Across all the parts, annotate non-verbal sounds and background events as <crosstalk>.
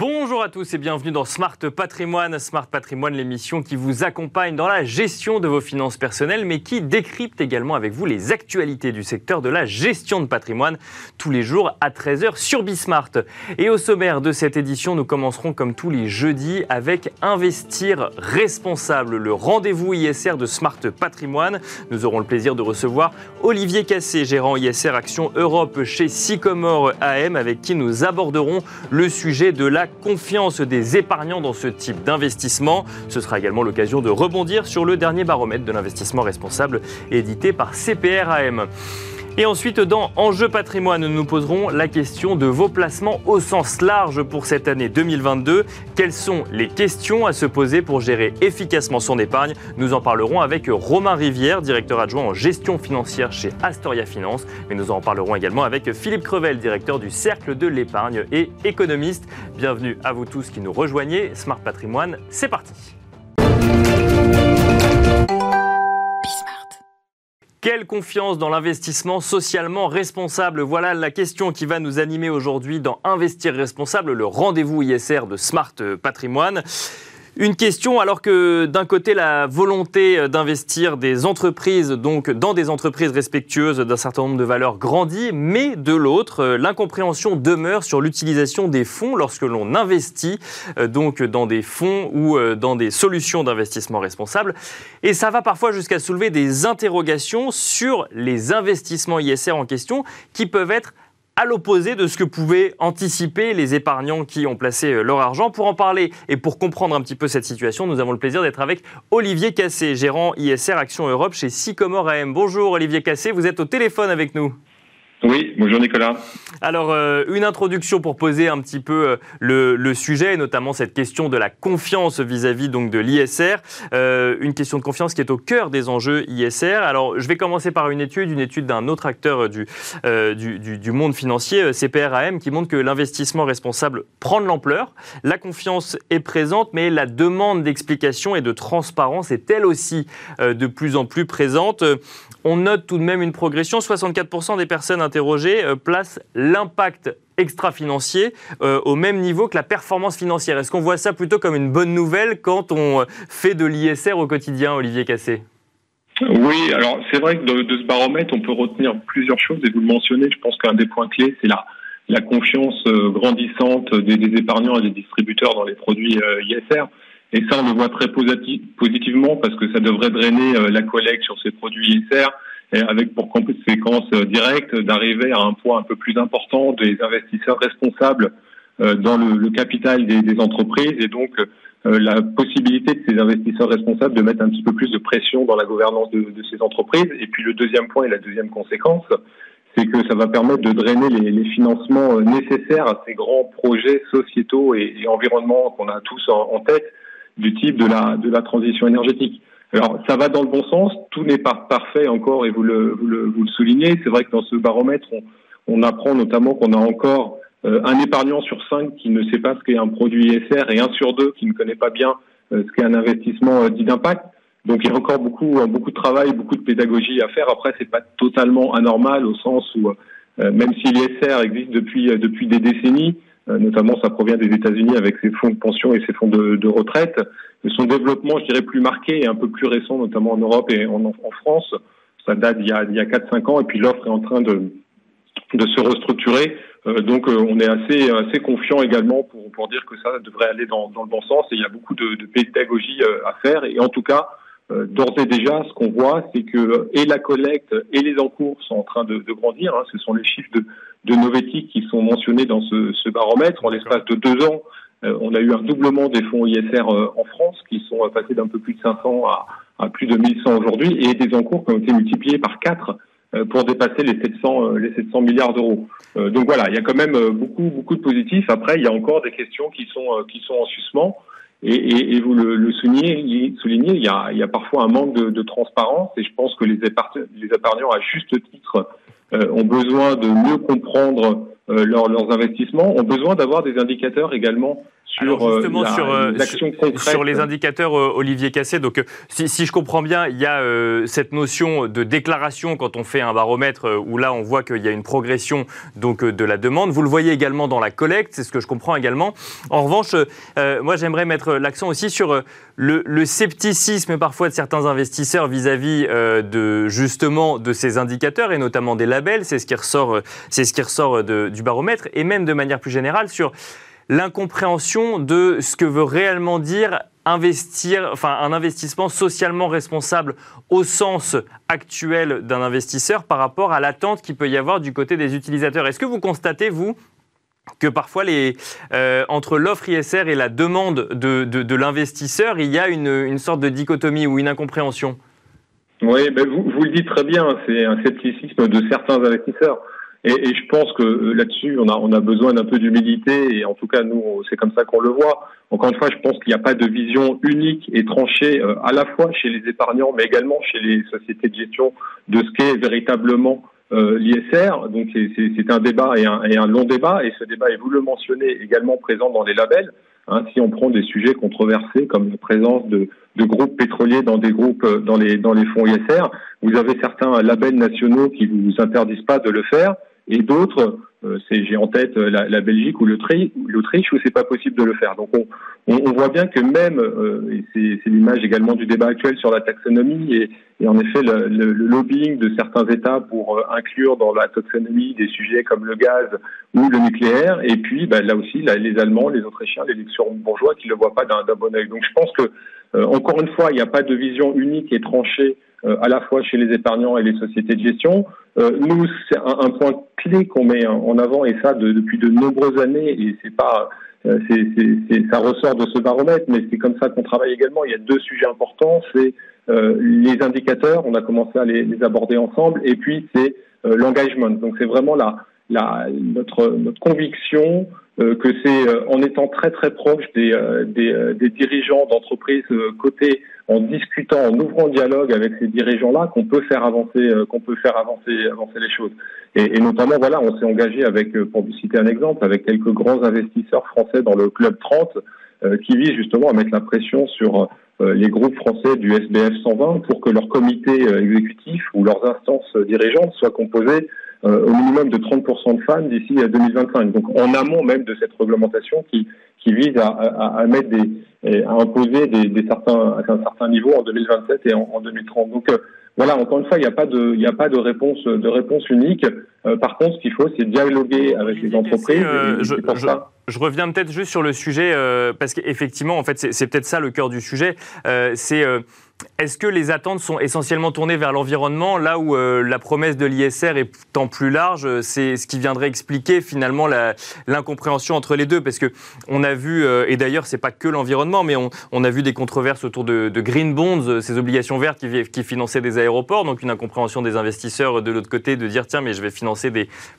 Bonjour à tous et bienvenue dans Smart Patrimoine. Smart Patrimoine, l'émission qui vous accompagne dans la gestion de vos finances personnelles, mais qui décrypte également avec vous les actualités du secteur de la gestion de patrimoine tous les jours à 13h sur Bismart. Et au sommaire de cette édition, nous commencerons comme tous les jeudis avec Investir responsable, le rendez-vous ISR de Smart Patrimoine. Nous aurons le plaisir de recevoir Olivier Cassé, gérant ISR Action Europe chez Sycomore AM, avec qui nous aborderons le sujet de la confiance des épargnants dans ce type d'investissement. Ce sera également l'occasion de rebondir sur le dernier baromètre de l'investissement responsable édité par CPRAM. Et ensuite, dans Enjeu patrimoine, nous nous poserons la question de vos placements au sens large pour cette année 2022. Quelles sont les questions à se poser pour gérer efficacement son épargne? Nous en parlerons avec Romain Rivière, directeur adjoint en gestion financière chez Astoria Finance. Mais nous en parlerons également avec Philippe Crevel, directeur du Cercle de l'épargne et économiste. Bienvenue à vous tous qui nous rejoignez. Smart Patrimoine, c'est parti. Quelle confiance dans l'investissement socialement responsable? Voilà la question qui va nous animer aujourd'hui dans Investir responsable, le rendez-vous ISR de Smart Patrimoine. Une question, alors que d'un côté, la volonté d'investir des entreprises, donc dans des entreprises respectueuses d'un certain nombre de valeurs grandit, mais de l'autre, l'incompréhension demeure sur l'utilisation des fonds lorsque l'on investit euh, donc dans des fonds ou euh, dans des solutions d'investissement responsable. Et ça va parfois jusqu'à soulever des interrogations sur les investissements ISR en question qui peuvent être à l'opposé de ce que pouvaient anticiper les épargnants qui ont placé euh, leur argent. Pour en parler et pour comprendre un petit peu cette situation, nous avons le plaisir d'être avec Olivier Cassé, gérant ISR Action Europe chez Sycomore AM. Bonjour Olivier Cassé, vous êtes au téléphone avec nous. Oui, bonjour Nicolas. Alors, euh, une introduction pour poser un petit peu euh, le, sujet, notamment cette question de la confiance vis-à-vis donc de l'ISR, euh, une question de confiance qui est au cœur des enjeux ISR. Alors, je vais commencer par une étude, une étude d'un autre acteur du, du, du, monde financier, CPRAM, qui montre que l'investissement responsable prend de l'ampleur, la confiance est présente, mais la demande d'explication et de transparence est elle aussi de plus en plus présente. On note tout de même une progression, 64% des personnes interrogé euh, place l'impact extra-financier euh, au même niveau que la performance financière. Est-ce qu'on voit ça plutôt comme une bonne nouvelle quand on euh, fait de l'ISR au quotidien, Olivier Cassé Oui, alors c'est vrai que de, ce baromètre, on peut retenir plusieurs choses et vous le mentionnez, je pense qu'un des points clés, c'est la confiance grandissante des, épargnants et des distributeurs dans les produits ISR. Et ça, on le voit très positivement parce que ça devrait drainer la collecte sur ces produits ISR avec pour conséquence euh, directe d'arriver à un poids un peu plus important des investisseurs responsables euh, dans le, capital des, entreprises et donc euh, la possibilité de ces investisseurs responsables de mettre un petit peu plus de pression dans la gouvernance de, ces entreprises. Et puis le deuxième point et la deuxième conséquence, c'est que ça va permettre de drainer les, financements nécessaires à ces grands projets sociétaux et, et environnementaux qu'on a tous en, tête, du type de la, de la transition énergétique. Alors, ça va dans le bon sens. Tout n'est pas parfait encore, et vous le, vous le, vous le soulignez. C'est vrai que dans ce baromètre, on, on apprend notamment qu'on a encore euh, un épargnant sur cinq qui ne sait pas ce qu'est un produit ISR et un sur deux qui ne connaît pas bien euh, ce qu'est un investissement euh, dit d'impact. Donc, il y a encore beaucoup, beaucoup de travail, beaucoup de pédagogie à faire. Après, c'est pas totalement anormal au sens où, même si l'ISR existe depuis depuis des décennies, notamment ça provient des États-Unis avec ses fonds de pension et ses fonds de, retraite son développement, je dirais, plus marqué et un peu plus récent, notamment en Europe et en, France, ça date d'il y a, il y a 4-5 ans, et puis l'offre est en train de, se restructurer. Euh, donc euh, on est assez, assez confiant également pour, dire que ça devrait aller dans, le bon sens, et il y a beaucoup de, pédagogie euh, à faire, et en tout cas, D'ores et déjà, ce qu'on voit, c'est que et la collecte et les encours sont en train de, grandir. Hein. Ce sont les chiffres de, de qui sont mentionnés dans ce, baromètre. En l'espace de deux ans, euh, on a eu un doublement des fonds ISR euh, en France qui sont euh, passés d'un peu plus de 500 à, à plus de 1100 aujourd'hui et des encours qui ont été multipliés par 4 pour dépasser les 700 les 700 milliards d'euros. donc voilà, il y a quand même beaucoup beaucoup de positifs. Après, il y a encore des questions qui sont qui sont en suspens. Et, et, et vous le, soulignez, il y a, il y a parfois un manque de, transparence. Et je pense que les, les épargnants, à juste titre, ont besoin de mieux comprendre leurs investissements, ont besoin d'avoir des indicateurs également sur justement sur, sur, les indicateurs, Olivier Cassé. Donc, si, si, je comprends bien, il y a cette notion de déclaration quand on fait un baromètre où là, on voit qu'il y a une progression donc de la demande. Vous le voyez également dans la collecte, c'est ce que je comprends également. En revanche, moi, j'aimerais mettre l'accent aussi sur le, scepticisme parfois de certains investisseurs vis-à-vis euh, de justement de ces indicateurs et notamment des labels, c'est ce qui ressort, euh, c'est ce qui ressort du baromètre et même de manière plus générale sur l'incompréhension de ce que veut réellement dire investir, enfin un investissement socialement responsable au sens actuel d'un investisseur par rapport à l'attente qu'il peut y avoir du côté des utilisateurs. Est-ce que vous constatez, vous, que parfois, les, euh, entre l'offre ISR et la demande de, de, l'investisseur, il y a une, sorte de dichotomie ou une incompréhension? Oui, ben vous, vous, le dites très bien, c'est un scepticisme de certains investisseurs. Et, et je pense que euh, là-dessus, on a, on a besoin d'un peu d'humilité, et en tout cas, nous, c'est comme ça qu'on le voit. Encore une fois, je pense qu'il n'y a pas de vision unique et tranchée, euh, à la fois chez les épargnants, mais également chez les sociétés de gestion, de ce qu'est véritablement euh, l'ISR. Donc c'est un débat et un, et un, long débat, et ce débat, et vous le mentionnez, également présent dans les labels. Hein, si on prend des sujets controversés comme la présence de, de, groupes pétroliers dans des groupes euh, dans les dans les fonds ISR, vous avez certains labels nationaux qui vous interdisent pas de le faire, et d'autres euh, j'ai en tête euh, la, Belgique ou l'Autriche où c'est pas possible de le faire. Donc on, voit bien que même, euh, et c'est l'image également du débat actuel sur la taxonomie et, en effet le, lobbying de certains États pour inclure dans la taxonomie des sujets comme le gaz ou le nucléaire, et puis bah, là aussi les Allemands, les Autrichiens, les bourgeois qui ne le voient pas d'un bon œil. Donc je pense que encore une fois, il n'y a pas de vision unique et tranchée à la fois chez les épargnants et les sociétés de gestion. Euh, nous, c'est un, point clé qu'on met en avant et ça depuis de nombreuses années et c'est pas euh, c'est, ça ressort de ce baromètre, mais c'est comme ça qu'on travaille également. Il y a deux sujets importants, c'est euh, les indicateurs, on a commencé à les, les aborder ensemble, et puis c'est l'engagement. Donc c'est vraiment la, la, notre, notre conviction euh, que c'est euh, en étant très très proche des, euh, des, des dirigeants d'entreprises cotées, en discutant, en ouvrant le dialogue avec ces dirigeants-là, qu'on peut faire avancer, qu'on peut faire avancer, avancer les choses. Et, et notamment, voilà, on s'est engagé avec, pour vous citer un exemple, avec quelques grands investisseurs français dans le club 30, qui vise justement à mettre la pression sur les groupes français du SBF 120 pour que leur comité exécutif ou leurs instances dirigeantes soient composées euh, au minimum de 30% de femmes d'ici à 2025. Donc en amont même de cette réglementation qui, qui vise à, à, à mettre des, à imposer des, des, certains, à un certain niveau en 2027 et en, en 2030. Donc euh, voilà, encore une fois, il n'y a pas de, il n'y a pas de réponse, de réponse unique. Euh, par contre, ce qu'il faut, c'est dialoguer avec les entreprises. je, je, reviens peut-être juste sur le sujet parce qu'effectivement, en fait, c'est peut-être ça le cœur du sujet. c'est est-ce que les attentes sont essentiellement tournées vers l'environnement, là où euh, la promesse de l'ISR est tant plus large euh, C'est ce qui viendrait expliquer finalement l'incompréhension entre les deux, parce que on a vu, euh, et d'ailleurs c'est pas que l'environnement, mais on, a vu des controverses autour de, green bonds, ces obligations vertes qui, finançaient des aéroports, donc une incompréhension des investisseurs de l'autre côté de dire tiens mais je vais financer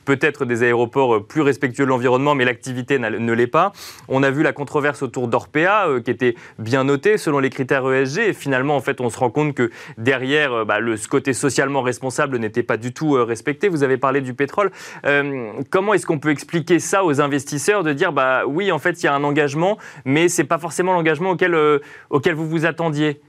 peut-être des aéroports plus respectueux de l'environnement, mais l'activité ne l'est pas. On a vu la controverse autour d'Orpea qui était bien notée selon les critères ESG, et finalement en fait on se rend compte que derrière, euh, bah, le, ce côté socialement responsable n'était pas du tout euh, respecté. Vous avez parlé du pétrole. Euh, comment est-ce qu'on peut expliquer ça aux investisseurs de dire, bah oui, en fait, il y a un engagement, mais c'est pas forcément l'engagement auquel, auquel vous vous attendiez?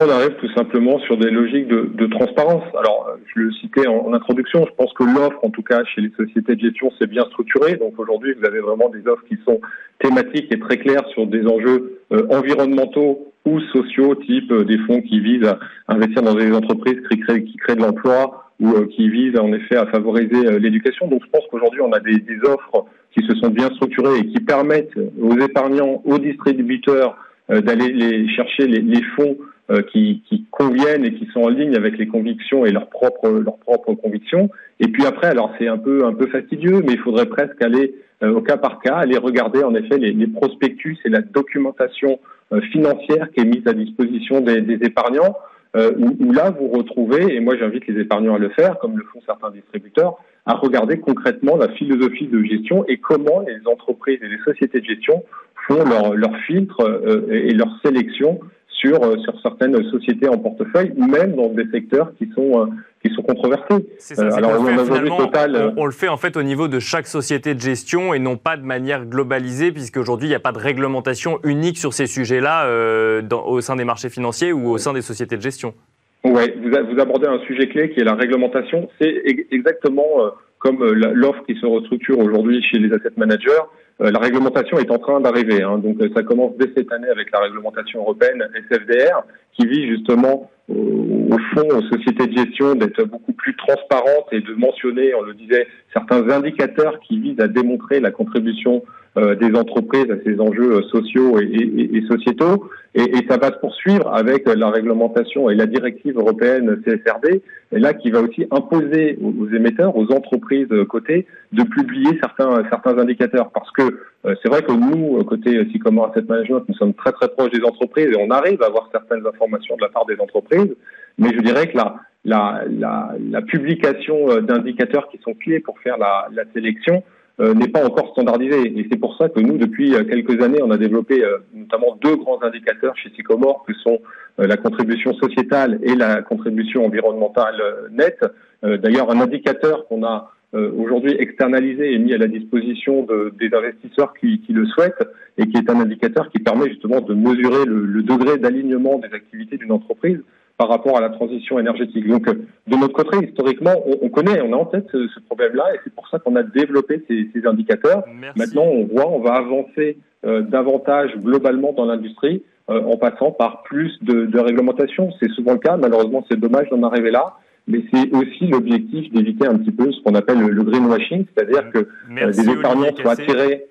On arrive tout simplement sur des logiques de, transparence. Alors, je le citais en, introduction, je pense que l'offre, en tout cas chez les sociétés de gestion, c'est bien structuré. Donc aujourd'hui, vous avez vraiment des offres qui sont thématiques et très claires sur des enjeux environnementaux ou sociaux, type euh, des fonds qui visent à investir dans des entreprises qui créent, qui créent de l'emploi ou euh, qui visent en effet à favoriser euh, l'éducation. Donc je pense qu'aujourd'hui on a des, des, offres qui se sont bien structurées et qui permettent aux épargnants, aux distributeurs d'aller les chercher les, les fonds qui, qui, conviennent et qui sont en ligne avec les convictions et leurs propres leurs propres convictions. Et puis après, alors c'est un peu un peu fastidieux, mais il faudrait presque aller au cas par cas, aller regarder en effet les, les prospectus et la documentation euh, financière qui est mise à disposition des, des épargnants, euh, où, où, là vous retrouvez, et moi j'invite les épargnants à le faire, comme le font certains distributeurs, à regarder concrètement la philosophie de gestion et comment les entreprises et les sociétés de gestion font leur, leur filtre euh, et leur sélection sur, sur certaines sociétés en portefeuille, même dans des secteurs qui sont qui sont controversés. alors on, le total... on, le fait en fait au niveau de chaque société de gestion et non pas de manière globalisée, puisqu'aujourd'hui il n'y a pas de réglementation unique sur ces sujets-là au sein des marchés financiers ou au sein des sociétés de gestion. Oui, vous, vous, abordez un sujet clé qui est la réglementation. C'est exactement comme l'offre qui se restructure aujourd'hui chez les asset managers. Euh, la réglementation est en train d'arriver. Hein, donc euh, ça commence dès cette année avec la réglementation européenne SFDR, qui vise justement au fond aux sociétés de gestion d'être beaucoup plus transparentes et de mentionner, on le disait, certains indicateurs qui visent à démontrer la contribution euh, des entreprises à ces enjeux sociaux et, sociétaux. Et, et, ça va se poursuivre avec la réglementation et la directive européenne CSRD, là qui va aussi imposer aux, émetteurs, aux entreprises cotées, de publier certains certains indicateurs. Parce que euh, c'est vrai que nous, côté Sycomore Asset Management, nous sommes très très proches des entreprises et on arrive à avoir certaines informations de la part des entreprises. Mais je dirais que la, la, la, la publication euh, d'indicateurs qui sont clés pour faire la, la sélection euh, n'est pas encore standardisé. Et c'est pour ça que nous, depuis euh, quelques années, on a développé euh, notamment deux grands indicateurs chez Sycomore, que sont la contribution sociétale et la contribution environnementale nette. D'ailleurs, un indicateur qu'on a aujourd'hui externalisé et mis à la disposition de, des investisseurs qui, qui, le souhaitent et qui est un indicateur qui permet justement de mesurer le, le degré d'alignement des activités d'une entreprise par rapport à la transition énergétique. Donc, euh, de notre côté, historiquement, on, connaît, on a en tête ce, problème-là, et c'est pour ça qu'on a développé ces, ces indicateurs. Maintenant, on voit, on va avancer euh, davantage globalement dans l'industrie euh, en passant par plus de, de réglementation. C'est souvent le cas. Malheureusement, c'est dommage d'en arriver là. Mais c'est aussi l'objectif d'éviter un petit peu ce qu'on appelle le, greenwashing, c'est-à-dire que des épargnants soient attirés.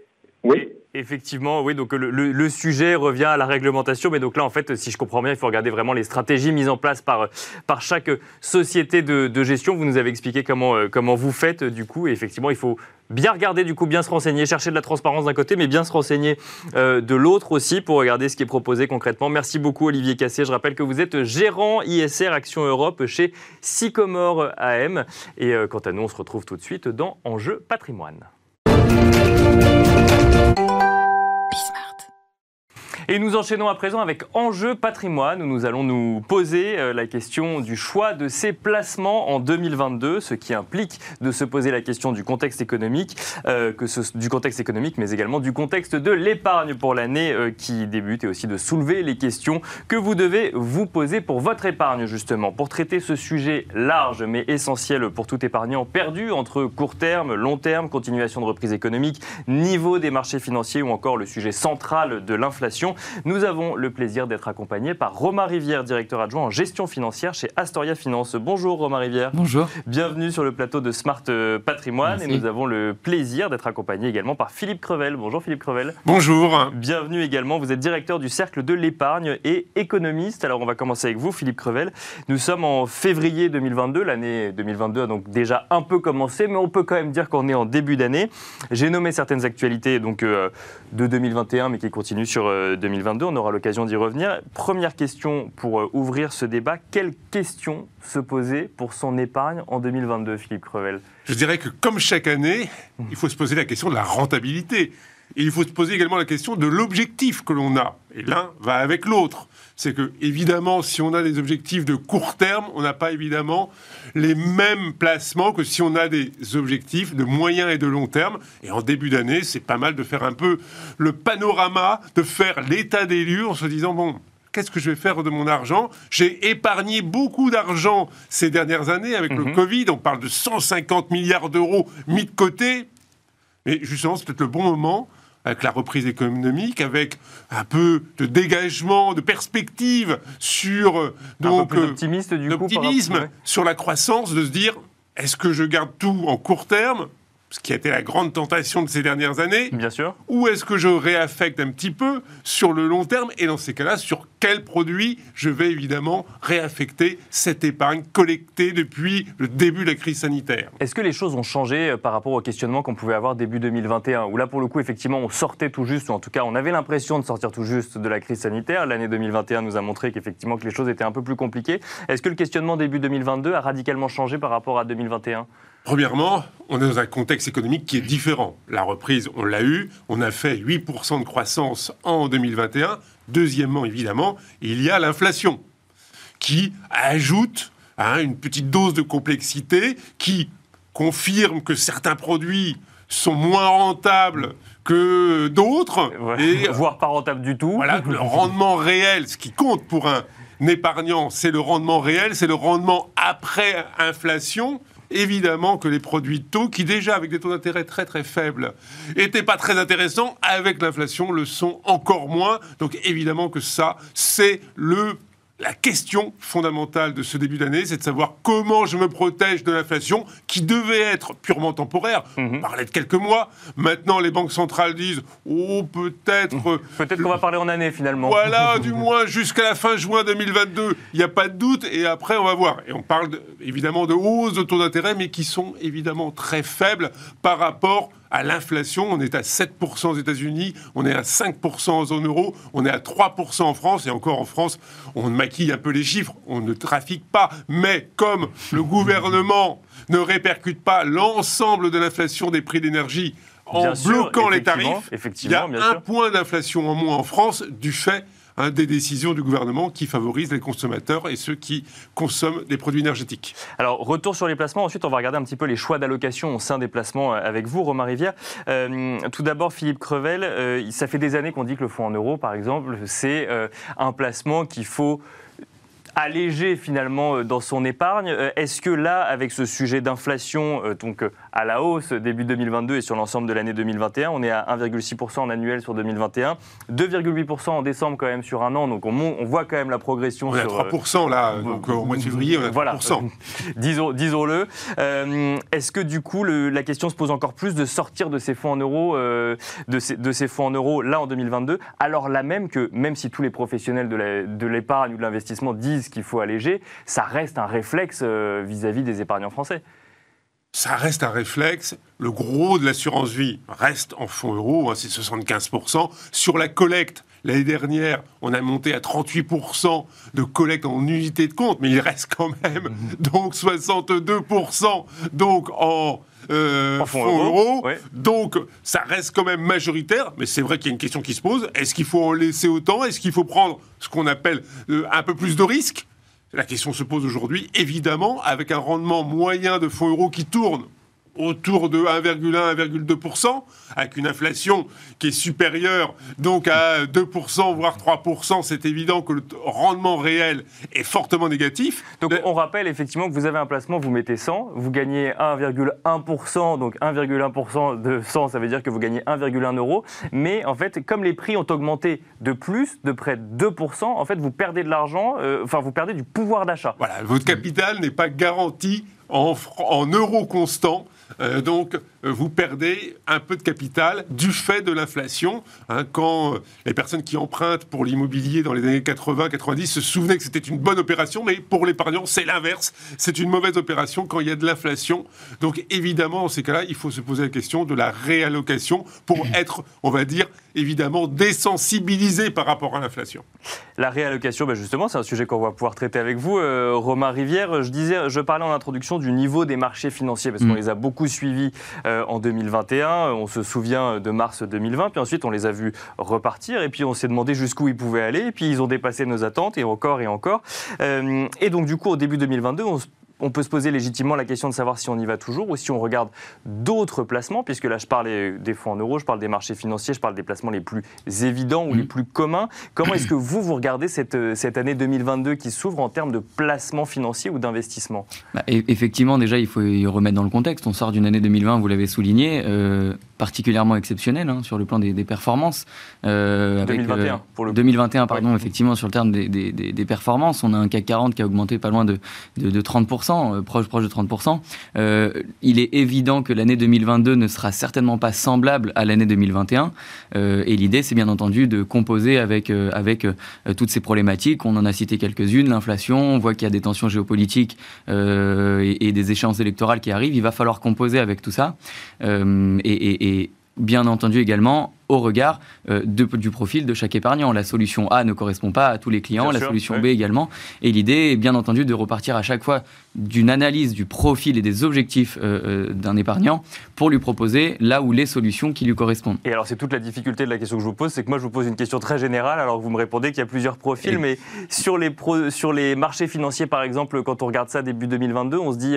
Oui. Effectivement, oui. Donc le, sujet revient à la réglementation, mais donc là, en fait, si je comprends bien, il faut regarder vraiment les stratégies mises en place par par chaque société de, gestion. Vous nous avez expliqué comment euh, comment vous faites du coup. Et effectivement, il faut bien regarder du coup, bien se renseigner, chercher de la transparence d'un côté, mais bien se renseigner euh, de l'autre aussi pour regarder ce qui est proposé concrètement. Merci beaucoup Olivier Cassé. Je rappelle que vous êtes gérant ISR Action Europe chez Sycomore AM. Et euh, quant à nous, on se retrouve tout de suite dans Enjeu Patrimoine. Et nous enchaînons à présent avec Enjeu patrimoine, où nous allons nous poser euh, la question du choix de ses placements en 2022, ce qui implique de se poser la question du contexte économique, euh, du contexte économique, mais également du contexte de l'épargne pour l'année euh, qui débute, et aussi de soulever les questions que vous devez vous poser pour votre épargne, justement. Pour traiter ce sujet large, mais essentiel pour tout épargnant perdu entre court terme, long terme, continuation de reprise économique, niveau des marchés financiers ou encore le sujet central de l'inflation, nous avons le plaisir d'être accompagnés par Romain Rivière, directeur adjoint en gestion financière chez Astoria Finance. Bonjour Romain Rivière. Bonjour. Bienvenue sur le plateau de Smart euh, Patrimoine et nous avons le plaisir d'être accompagnés également par Philippe Crevel. Bonjour Philippe Crevel. Bonjour. Bienvenue également, vous êtes directeur du Cercle de l'épargne et économiste. Alors on va commencer avec vous Philippe Crevel. Nous sommes en février 2022, l'année 2022 a donc déjà un peu commencé, mais on peut quand même dire qu'on est en début d'année. J'ai nommé certaines actualités donc euh, de 2021 mais qui continuent sur euh, 2022. On aura l'occasion d'y revenir. Première question pour euh, ouvrir ce débat. Quelles questions se poser pour son épargne en 2022, Philippe Crevel? Je dirais que comme chaque année, il faut se poser la question de la rentabilité. Et il faut se poser également la question de l'objectif que l'on a. Et l'un va avec l'autre. C'est que, évidemment, si on a des objectifs de court terme, on n'a pas évidemment les mêmes placements que si on a des objectifs de moyen et de long terme. Et en début d'année, c'est pas mal de faire un peu le panorama, de faire l'état des lieux en se disant, bon, qu'est-ce que je vais faire de mon argent? J'ai épargné beaucoup d'argent ces dernières années avec le mhm. Covid. On parle de 150 milliards d'euros mis de côté. Mais justement, c'est peut-être le bon moment avec la reprise économique, avec un peu de dégagement, de perspective sur euh, donc euh, optimiste du d'optimisme sur la croissance, de se dire est-ce que je garde tout en court terme ce qui a été la grande tentation de ces dernières années. Bien sûr. Ou est-ce que je réaffecte un petit peu sur le long terme Et dans ces cas-là, sur quel produit je vais évidemment réaffecter cette épargne collectée depuis le début de la crise sanitaire Est-ce que les choses ont changé euh, par rapport au questionnement qu'on pouvait avoir début 2021 Où là, pour le coup, effectivement, on sortait tout juste, ou en tout cas, on avait l'impression de sortir tout juste de la crise sanitaire. L'année 2021 nous a montré qu'effectivement, que les choses étaient un peu plus compliquées. Est-ce que le questionnement début 2022 a radicalement changé par rapport à 2021 Premièrement, on est dans un contexte économique qui est différent. La reprise, on l'a eu, on a fait 8% de croissance en 2021. Deuxièmement, évidemment, il y a l'inflation qui ajoute hein, une petite dose de complexité, qui confirme que certains produits sont moins rentables que d'autres. et, <laughs> voire pas rentables du tout. Voilà, le rendement réel, ce qui compte pour un épargnant, c'est le rendement réel, c'est le rendement après inflation évidemment que les produits taux, qui déjà avec des taux d'intérêt très très faibles, n'étaient pas très intéressants, avec l'inflation le sont encore moins. Donc évidemment que ça, c'est le la question fondamentale de ce début d'année, c'est de savoir comment je me protège de l'inflation qui devait être purement temporaire. Mhm. On parlait de quelques mois. Maintenant, les banques centrales disent Oh, peut-être. Mhm. Peut-être qu'on va parler en année finalement. Voilà, <laughs> du moins jusqu'à la fin juin 2022. Il n'y a pas de doute. Et après, on va voir. Et on parle évidemment de hausse de taux d'intérêt, mais qui sont évidemment très faibles par rapport à l'inflation. On est à 7% aux États-Unis, on est à 5% en zone euro, on est à 3% en France. Et encore en France, on maquille un peu les chiffres, on ne trafique pas. Mais comme le <laughs> gouvernement ne répercute pas l'ensemble de l'inflation des prix d'énergie en bloquant les tarifs, il y a un point d'inflation en moins en France du fait des décisions du gouvernement qui favorisent les consommateurs et ceux qui consomment des produits énergétiques. Alors, retour sur les placements. Ensuite, on va regarder un petit peu les choix d'allocation au sein des placements euh, avec vous, Romain Rivière. Euh, tout d'abord, Philippe Crevel, euh, ça fait des années qu'on dit que le fonds en euros, par exemple, c'est un placement qu'il faut allégé finalement euh, dans son épargne. Euh, est-ce que là, avec ce sujet d'inflation, euh, donc à la hausse début 2022 et sur l'ensemble de l'année 2021, on est à 1,6% en annuel sur 2021, 2,8% en décembre quand même sur un an, donc on, on voit quand même la progression. On est à 3% là, donc au mois de février, on est à 3%. Voilà, <laughs> disons-le. Est-ce que du coup, la question se pose encore plus de sortir de ces fonds en euros, de, ces, de, ces, fonds en euros là en 2022, alors là même que, même si tous les professionnels de l'épargne ou de l'investissement disent qu'il faut alléger, ça reste un réflexe euh, vis-à-vis des épargnants français. Ça reste un réflexe. Le gros de l'assurance vie reste en fonds euros, hein, c'est 75%. Sur la collecte, l'année dernière, on a monté à 38% de collecte en unité de compte, mais il reste quand même donc 62% donc en, euh, fonds, euros. Donc ça reste quand même majoritaire, mais c'est vrai qu'il y a une question qui se pose. Est-ce qu'il faut en laisser autant? Est-ce qu'il faut prendre ce qu'on appelle euh, un peu plus de risques? La question se pose aujourd'hui, évidemment, avec un rendement moyen de fonds euros qui tourne autour de 1,1, 1,2%, avec une inflation qui est supérieure donc à 2%, voire 3%, c'est évident que le rendement réel est fortement négatif. Donc on rappelle effectivement que vous avez un placement, vous mettez 100, vous gagnez 1,1%, donc 1,1% de 100, ça veut dire que vous gagnez 1,1 euro, mais en fait, comme les prix ont augmenté de plus, de près de 2%, en fait, vous perdez de l'argent, euh, enfin, vous perdez du pouvoir d'achat. Voilà, votre capital n'est pas garanti en, euros constants euh, donc, euh, vous perdez un peu de capital du fait de l'inflation. Hein, quand euh, les personnes qui empruntent pour l'immobilier dans les années 80-90 se souvenaient que c'était une bonne opération, mais pour l'épargnant, c'est l'inverse. C'est une mauvaise opération quand il y a de l'inflation. Donc, évidemment, dans ces cas-là, il faut se poser la question de la réallocation pour être, on va dire, évidemment désensibilisé par rapport à l'inflation. La réallocation, ben justement, c'est un sujet qu'on va pouvoir traiter avec vous. Romain Rivière, je disais, je parlais en introduction du niveau des marchés financiers, parce qu'on mm. les a beaucoup suivis euh, en 2021. On se souvient de mars 2020, puis ensuite on les a vus repartir, et puis on s'est demandé jusqu'où ils pouvaient aller, et puis ils ont dépassé nos attentes, et encore et encore. Euh, et donc du coup, au début 2022, on se on peut se poser légitimement la question de savoir si on y va toujours ou si on regarde d'autres placements, puisque là je parle des fonds en euros, je parle des marchés financiers, je parle des placements les plus évidents ou les mm. plus communs. Comment est-ce que vous, vous regardez cette, cette année 2022 qui s'ouvre en termes de placement financier ou d'investissement? Bah, Effectivement, déjà, il faut y remettre dans le contexte. On sort d'une année 2020, vous l'avez souligné, euh, particulièrement exceptionnelle hein, sur le plan des, performances. 2021, euh, euh, pour le 2021, pardon, effectivement, sur le terme des, des, performances. On a un CAC 40 qui a augmenté pas loin de, de, de 30%. Euh, proche, proche de 30%. Euh, il est évident que l'année 2022 ne sera certainement pas semblable à l'année 2021. Euh, et l'idée, c'est bien entendu de composer avec, avec toutes ces problématiques. On en a cité quelques-unes. L'inflation, on voit qu'il y a des tensions géopolitiques et, des échéances électorales qui arrivent. Il va falloir composer avec tout ça. et, et bien entendu également au regard du profil de chaque épargnant. La solution A ne correspond pas à tous les clients, la solution B également. Et l'idée est bien entendu de repartir à chaque fois d'une analyse du profil et des objectifs d'un épargnant pour lui proposer là où les solutions qui lui correspondent. Et alors c'est toute la difficulté de la question que je vous pose, c'est que moi je vous pose une question très générale alors que vous me répondez qu'il y a plusieurs profils, mais sur les, sur les marchés financiers par exemple, quand on regarde ça début 2022, on se dit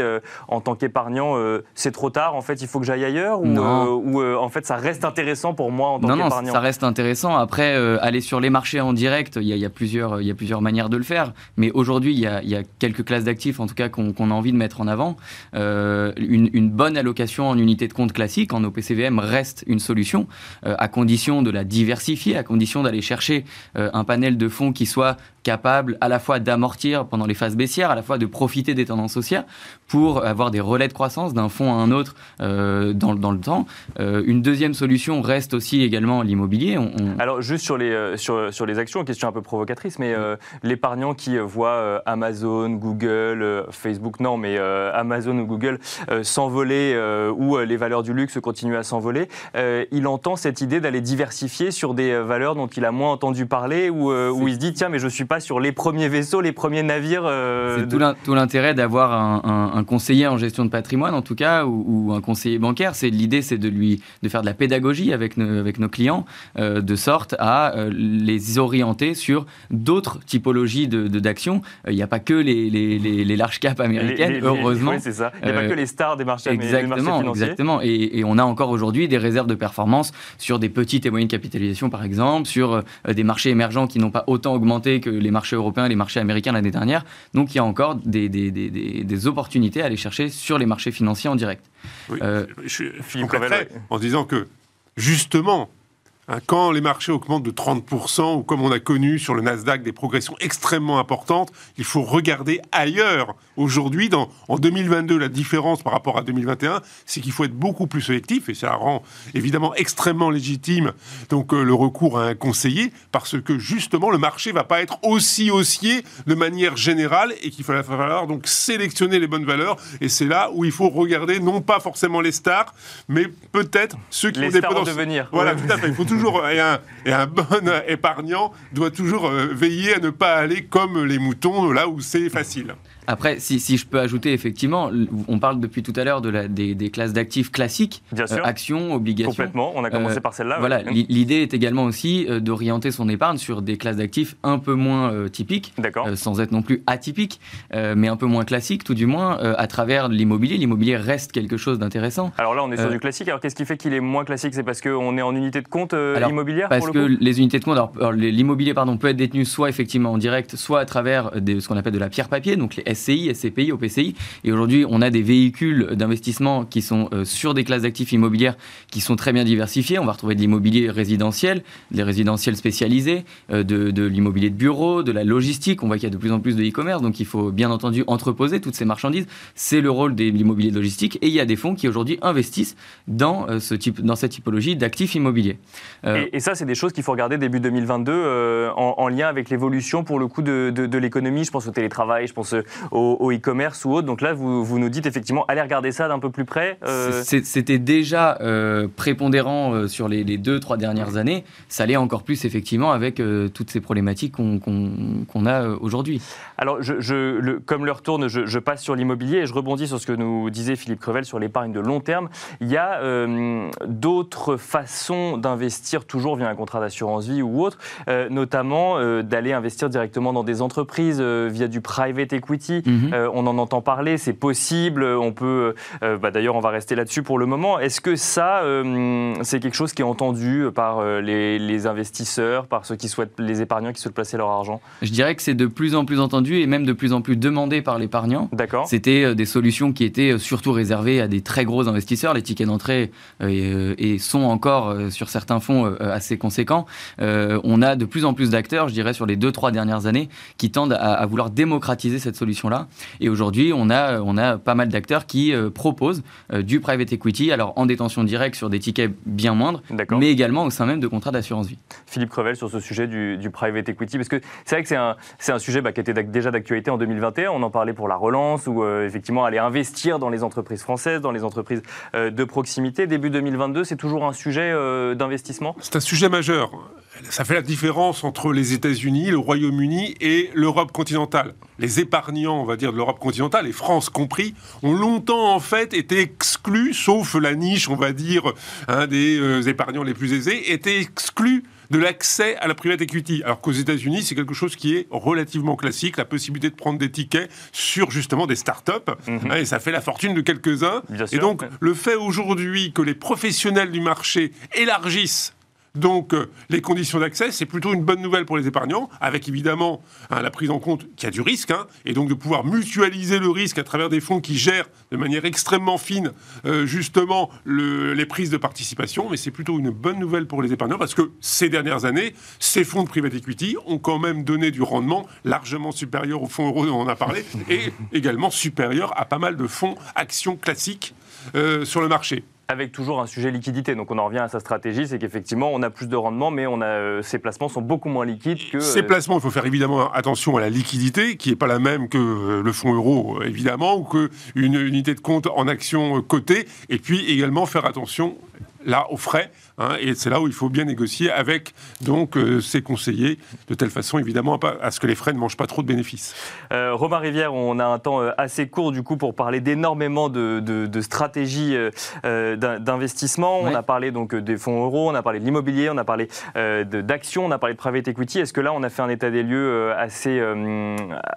en tant qu'épargnant c'est trop tard, en fait il faut que j'aille ailleurs ou, ou en fait ça reste intéressant pour moi en tant qu'épargnant Non, ça reste intéressant. Après, aller sur les marchés en direct, il y, a, plusieurs, il y a plusieurs manières de le faire, mais aujourd'hui il y, a, quelques classes d'actifs en tout cas qu'on a envie de mettre en avant. une, une bonne allocation en unité de compte classique, en OPCVM, reste une solution, euh, à condition de la diversifier, à condition d'aller chercher euh, un panel de fonds qui soit capable à la fois d'amortir pendant les phases baissières, à la fois de profiter des tendances haussières pour avoir des relais de croissance d'un fonds à un autre euh, dans, dans, le temps. une deuxième solution reste aussi également l'immobilier. Alors juste sur les, sur, sur, les actions, question un peu provocatrice, mais l'épargnant qui voit Amazon, Google, Facebook, non, mais Amazon ou Google s'envoler ou les valeurs du luxe continuent à s'envoler, euh, il entend cette idée d'aller diversifier sur des euh, valeurs dont il a moins entendu parler, ou euh, où, il se dit tiens, mais je ne suis pas sur les premiers vaisseaux, les premiers navires. C'est tout l'intérêt d'avoir un, conseiller en gestion de patrimoine, en tout cas, ou, un conseiller bancaire. L'idée, c'est de lui de faire de la pédagogie avec nos, avec nos clients, de sorte à les orienter sur d'autres typologies de d'actions. Il n'y a pas que les, les, les, large cap américaines, heureusement. c'est ça. Il n'y a pas que les stars des marchés, exactement, des marchés financiers. Exactement. Et, on a encore aujourd'hui des réserves de performance sur des petites et moyennes capitalisations, par exemple, sur euh, des marchés émergents qui n'ont pas autant augmenté que les marchés européens et les marchés américains l'année dernière. Donc il y a encore des, des, des, des, opportunités à aller chercher sur les marchés financiers en direct. Oui, euh, je, je, en disant que justement, Hein, quand les marchés augmentent de 30%, ou comme on a connu sur le Nasdaq des progressions extrêmement importantes, il faut regarder ailleurs. Aujourd'hui, en 2022, la différence par rapport à 2021, c'est qu'il faut être beaucoup plus sélectif, et ça rend évidemment extrêmement légitime donc euh, le recours à un conseiller, parce que justement, le marché va pas être aussi haussier de manière générale, et qu'il va falloir donc sélectionner les bonnes valeurs, et c'est là où il faut regarder non pas forcément les stars, mais peut-être ceux qui les ont des stars devenir. Voilà, tout à fait. Il faut <laughs> et un, et un bon épargnant doit toujours euh, veiller à ne pas aller comme les moutons là où c'est facile. Après, si, si, je peux ajouter, effectivement, on parle depuis tout à l'heure de la, des, des, classes d'actifs classiques, Bien sûr. Euh, actions, obligations. Complètement, on a commencé euh, par celle-là. Voilà, l'idée est également aussi euh, d'orienter son épargne sur des classes d'actifs un peu moins typiques, sans être non plus atypiques, mais un peu moins classiques, tout du moins, à travers l'immobilier. L'immobilier reste quelque chose d'intéressant. Alors là, on est sur du classique. Alors qu'est-ce qui fait qu'il est moins classique? C'est parce qu'on est en unité de compte immobilière Parce que les unités de compte, l'immobilier pardon, peut être détenu soit effectivement en direct, soit à travers ce qu'on appelle de la pierre papier, donc les SCI, SCPI, OPCI. Et aujourd'hui, on a des véhicules d'investissement qui sont euh, sur des classes d'actifs immobilières qui sont très bien diversifiées. On va retrouver de l'immobilier résidentiel, des résidentiels spécialisés, euh, de, l'immobilier de bureau, de la logistique. On voit qu'il y a de plus en plus de e-commerce, donc il faut bien entendu entreposer toutes ces marchandises. C'est le rôle de l'immobilier de logistique. Et il y a des fonds qui aujourd'hui investissent dans, euh, ce type, dans cette typologie d'actifs immobiliers. Et, ça, c'est des choses qu'il faut regarder début 2022 en, lien avec l'évolution, pour le coup, de, de, l'économie. Je pense au télétravail, je pense au, au e-commerce ou autre. Donc là, vous, vous, nous dites effectivement, allez regarder ça d'un peu plus près. Euh. C'était déjà euh, prépondérant euh, sur les, deux, trois dernières années. Ça l'est encore plus effectivement avec toutes ces problématiques qu'on a aujourd'hui. Alors, je, le, comme l'heure tourne, je, passe sur l'immobilier et je rebondis sur ce que nous disait Philippe Crevel sur l'épargne de long terme. Il y a d'autres façons d'investir toujours via un contrat d'assurance vie ou autre, notamment d'aller investir directement dans des entreprises via du private equity. Mhm. Euh, on en entend parler, c'est possible, on peut. Euh, bah, d'ailleurs, on va rester là-dessus pour le moment. Est-ce que ça, euh, c'est quelque chose qui est entendu par les, investisseurs, par ceux qui souhaitent, les épargnants qui souhaitent placer leur argent? Je dirais que c'est de plus en plus entendu et même de plus en plus demandé par l'épargnant. D'accord. C'était des solutions qui étaient surtout réservées à des très gros investisseurs. Les tickets d'entrée et, sont encore sur certains fonds assez conséquents. on a de plus en plus d'acteurs, je dirais, sur les deux trois dernières années, qui tendent à, à vouloir démocratiser cette solution dimension-là. Et aujourd'hui, on a, on a pas mal d'acteurs qui proposent du private equity, alors en détention directe sur des tickets bien moindres, mais également au sein même de contrats d'assurance vie. Philippe Crevel, sur ce sujet du, private equity, parce que c'est vrai que c'est un, un, sujet bah, qui était déjà d'actualité en 2021, on en parlait pour la relance, ou effectivement aller investir dans les entreprises françaises, dans les entreprises de proximité. Début 2022, c'est toujours un sujet d'investissement? C'est un sujet majeur. Ça fait la différence entre les États-Unis, le Royaume-Uni et l'Europe continentale. Les épargnants, on va dire, de l'Europe continentale, et France compris, ont longtemps en fait été exclus, sauf la niche, on va dire, hein, des euh, épargnants les plus aisés, étaient exclus de l'accès à la private equity. Alors qu'aux États-Unis, c'est quelque chose qui est relativement classique, la possibilité de prendre des tickets sur justement des start-up, mhm. hein, et ça fait la fortune de quelques-uns. Et donc, le fait aujourd'hui que les professionnels du marché élargissent donc euh, les conditions d'accès, c'est plutôt une bonne nouvelle pour les épargnants, avec évidemment hein, la prise en compte qu'il y a du risque, hein, et donc de pouvoir mutualiser le risque à travers des fonds qui gèrent de manière extrêmement fine euh, justement les prises de participation. Mais c'est plutôt une bonne nouvelle pour les épargnants parce que ces dernières années, ces fonds de private equity ont quand même donné du rendement largement supérieur aux fonds euros dont on a parlé, et également supérieur à pas mal de fonds actions classiques euh, sur le marché avec toujours un sujet liquidité. Donc on en revient à sa stratégie, c'est qu'effectivement on a plus de rendement, mais on a, euh, ces placements sont beaucoup moins liquides que... Ces euh, placements, il faut faire évidemment attention à la liquidité, qui n'est pas la même que euh, le fonds euro, évidemment, ou qu'une unité de compte en action cotée, et puis également faire attention là aux frais. Hein, et c'est là où il faut bien négocier avec donc euh, ses conseillers, de telle façon évidemment à, ce que les frais ne mangent pas trop de bénéfices. Euh, Romain Rivière, on a un temps euh, assez court du coup pour parler d'énormément de, de, stratégies d'investissement. On a parlé donc des fonds euros, on a parlé de l'immobilier, on a parlé d'actions, on a parlé de private equity. Est-ce que là on a fait un état des lieux assez,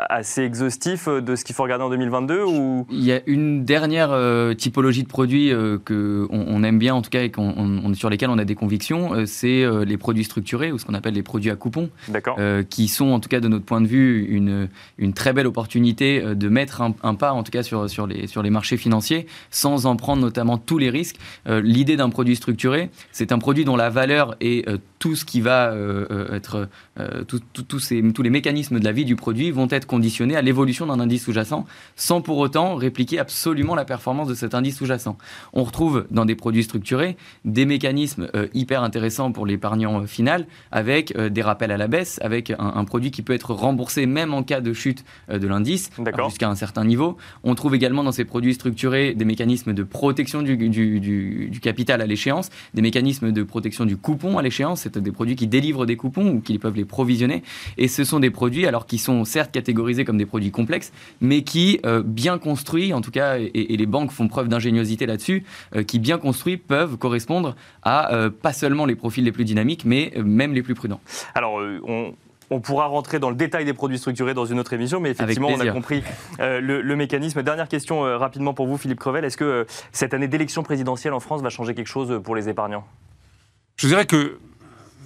assez exhaustif de ce qu'il faut regarder en 2022 ou... Il y a une dernière typologie de produits que on, aime bien en tout cas et on, sur lesquels on a des convictions, euh, c'est euh, les produits structurés ou ce qu'on appelle les produits à coupons, euh, qui sont en tout cas de notre point de vue une, une très belle opportunité de mettre un, pas en tout cas sur, sur, les, sur les marchés financiers sans en prendre notamment tous les risques. L'idée d'un produit structuré, c'est un produit dont la valeur est tout ce qui va être, ces, tous les mécanismes de la vie du produit vont être conditionnés à l'évolution d'un indice sous-jacent sans pour autant répliquer absolument la performance de cet indice sous-jacent. On retrouve dans des produits structurés des mécanismes euh, hyper intéressants pour l'épargnant euh, final, avec euh, des rappels à la baisse, avec un, produit qui peut être remboursé même en cas de chute de l'indice, jusqu'à un certain niveau. On trouve également dans ces produits structurés des mécanismes de protection du, du, capital à l'échéance, des mécanismes de protection du coupon à l'échéance, c'est des produits qui délivrent des coupons ou qui peuvent les provisionner. Et ce sont des produits, alors qui sont certes catégorisés comme des produits complexes, mais qui, bien construits, en tout cas, et, les banques font preuve d'ingéniosité là-dessus, qui bien construits peuvent correspondre à euh, pas seulement les profils les plus dynamiques, mais euh, même les plus prudents. Alors, euh, on, pourra rentrer dans le détail des produits structurés dans une autre émission, mais effectivement, on a compris le, mécanisme. Dernière question rapidement pour vous, Philippe Crevel. Est-ce que cette année d'élection présidentielle en France va changer quelque chose pour les épargnants? Je dirais que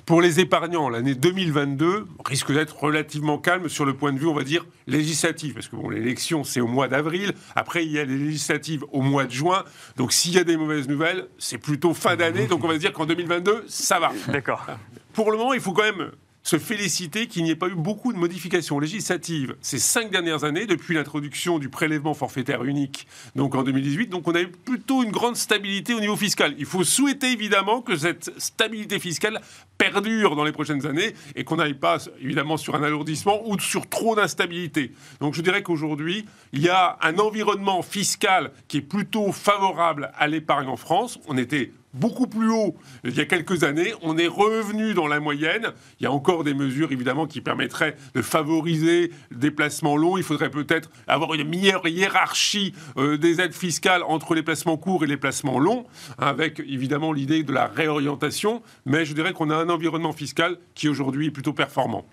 pour les épargnants, l'année 2022 risque d'être relativement calme sur le point de vue, on va dire, législatif. Parce que bon, l'élection, c'est au mois d'avril. Après, il y a les législatives au mois de juin. Donc, s'il y a des mauvaises nouvelles, c'est plutôt fin d'année. Donc, on va dire qu'en 2022, ça va. D'accord. Pour le moment, il faut quand même se féliciter qu'il n'y ait pas eu beaucoup de modifications législatives ces cinq dernières années, depuis l'introduction du prélèvement forfaitaire unique, donc en 2018. Donc on a eu plutôt une grande stabilité au niveau fiscal. Il faut souhaiter évidemment que cette stabilité fiscale perdure dans les prochaines années et qu'on n'aille pas évidemment sur un alourdissement ou sur trop d'instabilité. Donc je dirais qu'aujourd'hui, il y a un environnement fiscal qui est plutôt favorable à l'épargne en France. On était beaucoup plus haut il y a quelques années. On est revenu dans la moyenne. Il y a encore des mesures, évidemment, qui permettraient de favoriser des placements longs. Il faudrait peut-être avoir une meilleure hiérarchie euh, des aides fiscales entre les placements courts et les placements longs, avec évidemment l'idée de la réorientation. Mais je dirais qu'on a un environnement fiscal qui aujourd'hui est plutôt performant.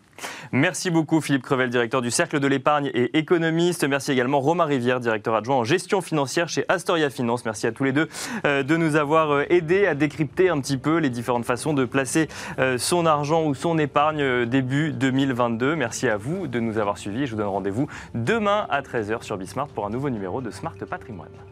Merci beaucoup Philippe Crevel, directeur du Cercle de l'épargne et économiste. Merci également Romain Rivière, directeur adjoint en gestion financière chez Astoria Finance. Merci à tous les deux euh, de nous avoir euh, aidés à décrypter un petit peu les différentes façons de placer euh, son argent ou son épargne début 2022. Merci à vous de nous avoir suivis. Je vous donne rendez-vous demain à 13h sur Bismart pour un nouveau numéro de Smart Patrimoine.